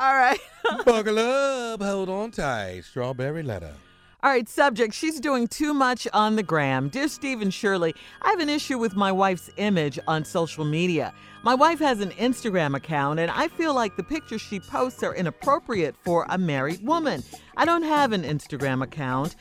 All right. Buckle up, hold on tight. Strawberry letter. All right, subject. She's doing too much on the gram. Dear Steve and Shirley, I have an issue with my wife's image on social media. My wife has an Instagram account, and I feel like the pictures she posts are inappropriate for a married woman. I don't have an Instagram account,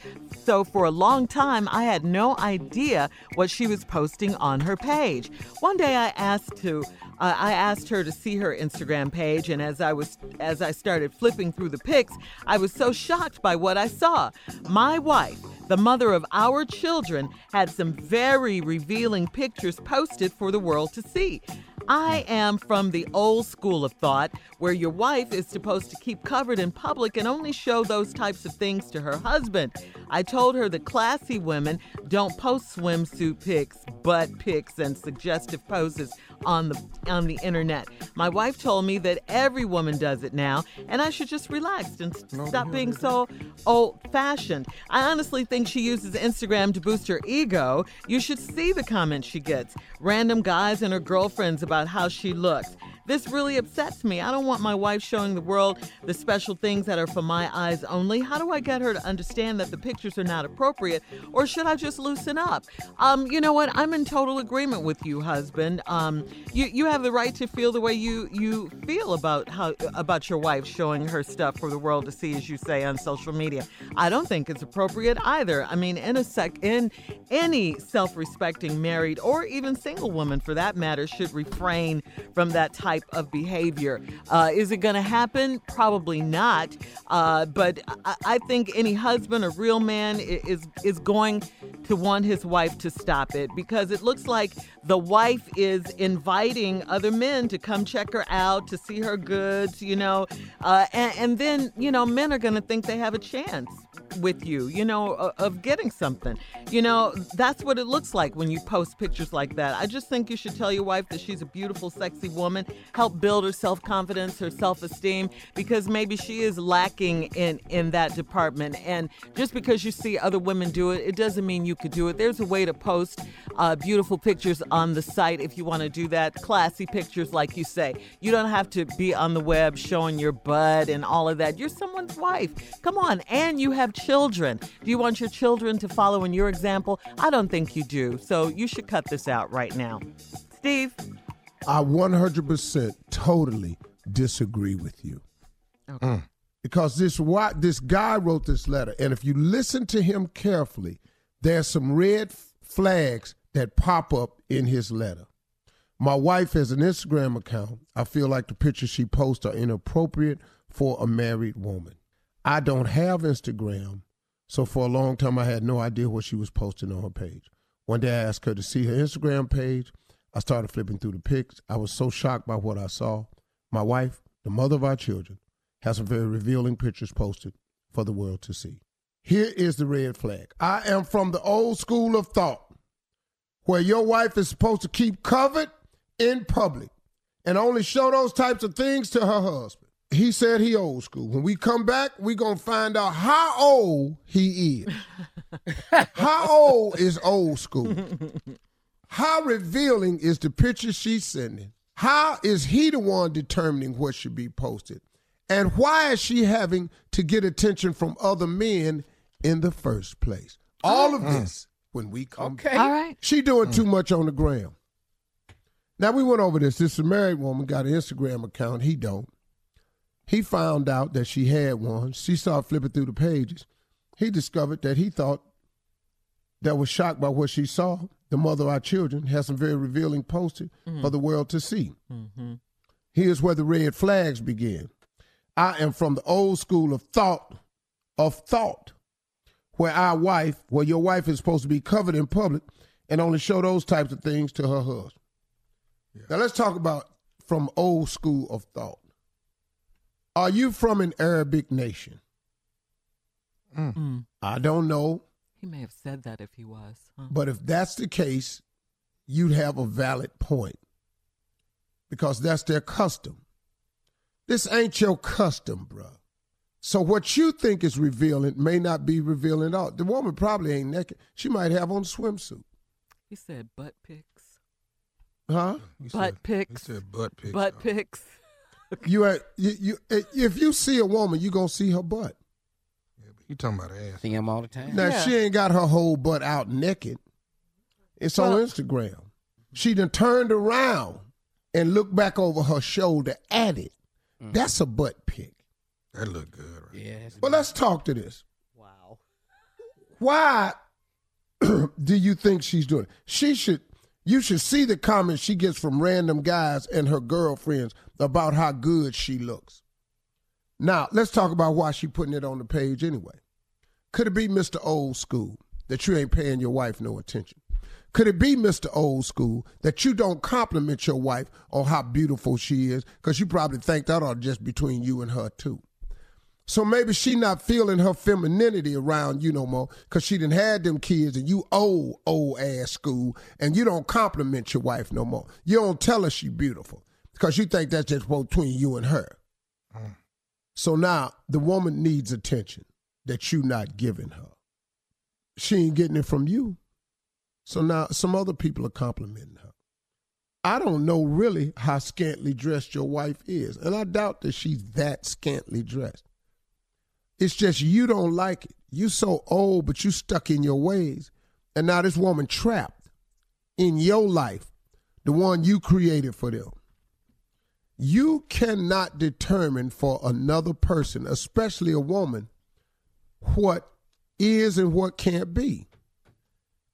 so for a long time I had no idea what she was posting on her page. One day I asked to uh, I asked her to see her Instagram page, and as I was as I started flipping through the pics, I was so shocked by what I saw. My wife, the mother of our children, had some very revealing pictures posted for the world to see. I am from the old school of thought where your wife is supposed to keep covered in public and only show those types of things to her husband. I told her that classy women don't post swimsuit pics, butt pics, and suggestive poses on the on the internet. My wife told me that every woman does it now, and I should just relax and stop being so old-fashioned. I honestly think she uses Instagram to boost her ego. You should see the comments she gets. Random guys and her girlfriends about how she looks. This really upsets me. I don't want my wife showing the world the special things that are for my eyes only. How do I get her to understand that the pictures are not appropriate, or should I just loosen up? Um, you know what? I'm in total agreement with you, husband. Um, you you have the right to feel the way you you feel about how about your wife showing her stuff for the world to see, as you say on social media. I don't think it's appropriate either. I mean, in a sec, in any self-respecting married or even single woman, for that matter, should refrain from that type of behavior. Uh, is it going to happen? Probably not. Uh, but I, I think any husband a real man is is going to want his wife to stop it because it looks like the wife is inviting other men to come check her out to see her goods, you know, uh, and, and then you know men are going to think they have a chance with you, you know, of getting something. You know, that's what it looks like when you post pictures like that. I just think you should tell your wife that she's a beautiful, sexy woman, help build her self confidence, her self esteem, because maybe she is lacking in, in that department. And just because you see other women do it, it doesn't mean you could do it. There's a way to post uh, beautiful pictures on the site if you want to do that, classy pictures, like you say. You don't have to be on the web showing your butt and all of that. You're someone's wife. Come on. And you have children. Do you want your children to follow in your example? I don't think you do. So you should cut this out right now. Steve? I 100% totally disagree with you. Okay. Mm. Because this what this guy wrote this letter, and if you listen to him carefully, there's some red flags that pop up in his letter. My wife has an Instagram account. I feel like the pictures she posts are inappropriate for a married woman. I don't have Instagram, so for a long time I had no idea what she was posting on her page. One day I asked her to see her Instagram page. I started flipping through the pics. I was so shocked by what I saw. My wife, the mother of our children, has some very revealing pictures posted for the world to see. Here is the red flag. I am from the old school of thought where your wife is supposed to keep covered in public and only show those types of things to her husband. He said he old school. When we come back, we gonna find out how old he is. how old is old school? How revealing is the picture she's sending? How is he the one determining what should be posted? And why is she having to get attention from other men in the first place? All of mm. this when we come okay. All right. She doing too mm. much on the gram. Now we went over this. This married woman got an Instagram account. He don't. He found out that she had one. She started flipping through the pages. He discovered that he thought that was shocked by what she saw. The mother of our children has some very revealing posted Mm-hmm. for the world to see. Here's where the red flags begin. I am from the old school of thought, of thought, where our wife, where your wife is supposed to be covered in public and only show those types of things to her husband. Now let's talk about from old school of thought. Are you from an Arabic nation? Mm. I don't know, He may have said that if he was. Huh? but if that's the case, you'd have a valid point because that's their custom. This ain't your custom, bruh. So what you think is revealing may not be revealing at all. The woman probably ain't naked. She might have on a swimsuit. He said butt pics. Huh? He Butt said- pics. He said butt pics. Butt though. pics. You, ain't- you, you, if you see a woman, you gonna see her butt. You talking about ass? See him all the time. Now Yeah. she ain't got her whole butt out naked. It's on Instagram. She done turned around and looked back over her shoulder at it. Mm. That's a butt pic. That look good, right? Yeah. that's- Well, let's talk to this. Wow. Why do you think she's doing it? She should. You should see the comments she gets from random guys and her girlfriends about how good she looks. Now, let's talk about why she putting it on the page anyway. Could it be Mr. Old School that you ain't paying your wife no attention? Could it be Mr. Old School that you don't compliment your wife on how beautiful she is because you probably think that ought just between you and her too? So maybe she not feeling her femininity around you no more because she didn't had them kids and you old, old ass school and you don't compliment your wife no more. You don't tell her she beautiful because you think that's just between you and her. Mm. So now the woman needs attention that you not giving her. She ain't getting it from you. So now some other people are complimenting her. I don't know really how scantily dressed your wife is, and I doubt that she's that scantily dressed. It's just you don't like it. You so old, but you stuck in your ways. And now this woman trapped in your life, the one you created for them. You cannot determine for another person, especially a woman, what is and what can't be.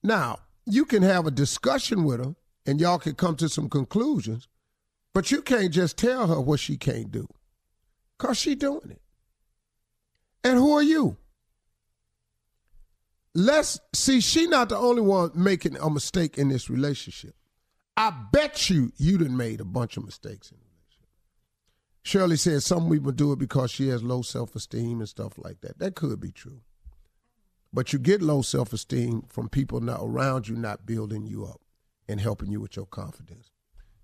Now, you can have a discussion with her and y'all can come to some conclusions, but you can't just tell her what she can't do. Cause she doing it. And who are you? Let's see, she not the only one making a mistake in this relationship. I bet you you done made a bunch of mistakes in the relationship. Shirley said some people do it because she has low self-esteem and stuff like that. That could be true. But you get low self-esteem from people not around you not building you up and helping you with your confidence.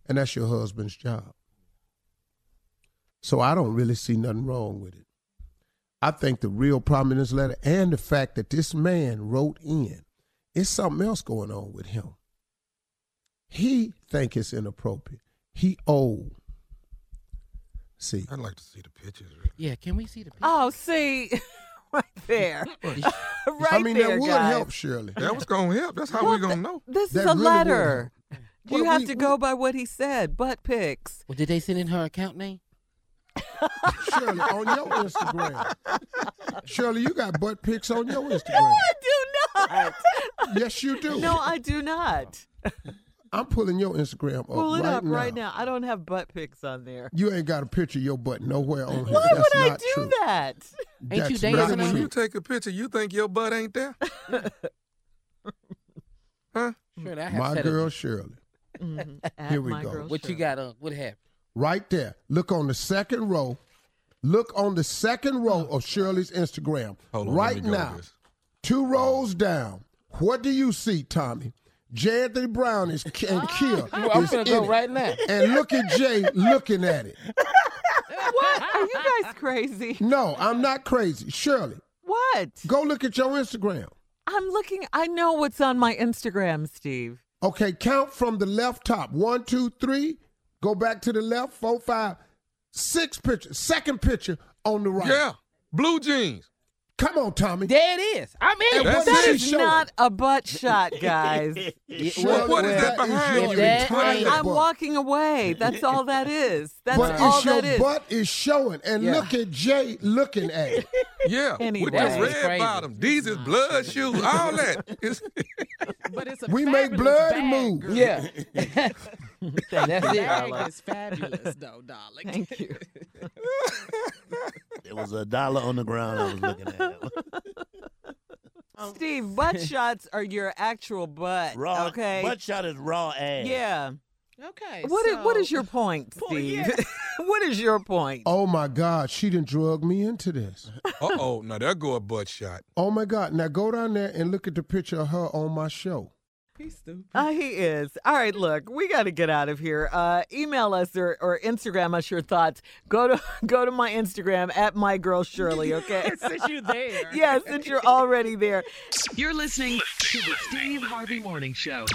And that's your husband's job. So I don't really see nothing wrong with it. I think the real problem in this letter and the fact that this man wrote in, it's something else going on with him. He think it's inappropriate. He old. See, I'd like to see the pictures. Really. Yeah, can we see the picture? Oh, see, right there, right there. I mean there, that would guys. help, Shirley. That was gonna help. That's how Well, we gonna know. This That is a really letter. You Well, have we- to we- go by what he said. Butt pics. Well, did they send in her account name? Shirley, on your Instagram. Shirley, you got butt pics on your Instagram. I do not. Yes, you do. no, I do not. I'm pulling your Instagram up Pull it right up now. right now. I don't have butt pics on there. You ain't got a picture of your butt nowhere on here. Why That's would I do true. that? Ain't you That's dancing When you take a picture, you think your butt ain't there? huh? Sure, I have My set it. girl Shirley. Mhm. Here we my go. girl What you got on? What happened? Right there. Look on the second row. Look on the second row of Shirley's Instagram. Hold on. right let me go to now. Two rows down. What do you see, Tommy? J. Anthony Brown is and ah. Kia. Well, I'm is gonna in go it. right now. And look at Jay looking at it. What? Are you guys crazy? No, I'm not crazy. Shirley, What? go look at your Instagram. I'm looking. I know what's on my Instagram, Steve. Okay, count from the left top. One, two, three. Go back to the left. Four, five, six pictures. Second picture on the right. Yeah, blue jeans. Come on, Tommy. There it is. I mean, in. That's what That she it. is showing? not a butt shot, guys. Yeah, Shirley, what is that is behind your you? That entire I'm butt. walking away. That's all that is. That's But all it's your that is. butt is showing. And Yeah. look at Jay looking at it. Yeah, Anyway. with this red crazy. bottom. These is blood shoes. All that. It's, But it's a We make fabulous blood bag, move. girl. Yeah. That's The it. bag is fabulous, though, darling. Thank you. There was a dollar on the ground I was looking at. Steve, butt shots are your actual butt. Raw. Okay. Butt shot is raw ass. yeah. Okay. What is, what so- is your point, Well, Steve? yeah. what is your point? Oh my God, she didn't drug me into this. uh oh, now there go a butt shot. Oh my God. Now go down there and look at the picture of her on my show. He's stupid. Uh, he is. All right, look, we got to get out of here. Uh, email us or, or Instagram us your thoughts. Go to go to my Instagram at my girl Shirley. Okay. Since you're there. yes, since you're already there. You're listening to the Steve Harvey Morning Show.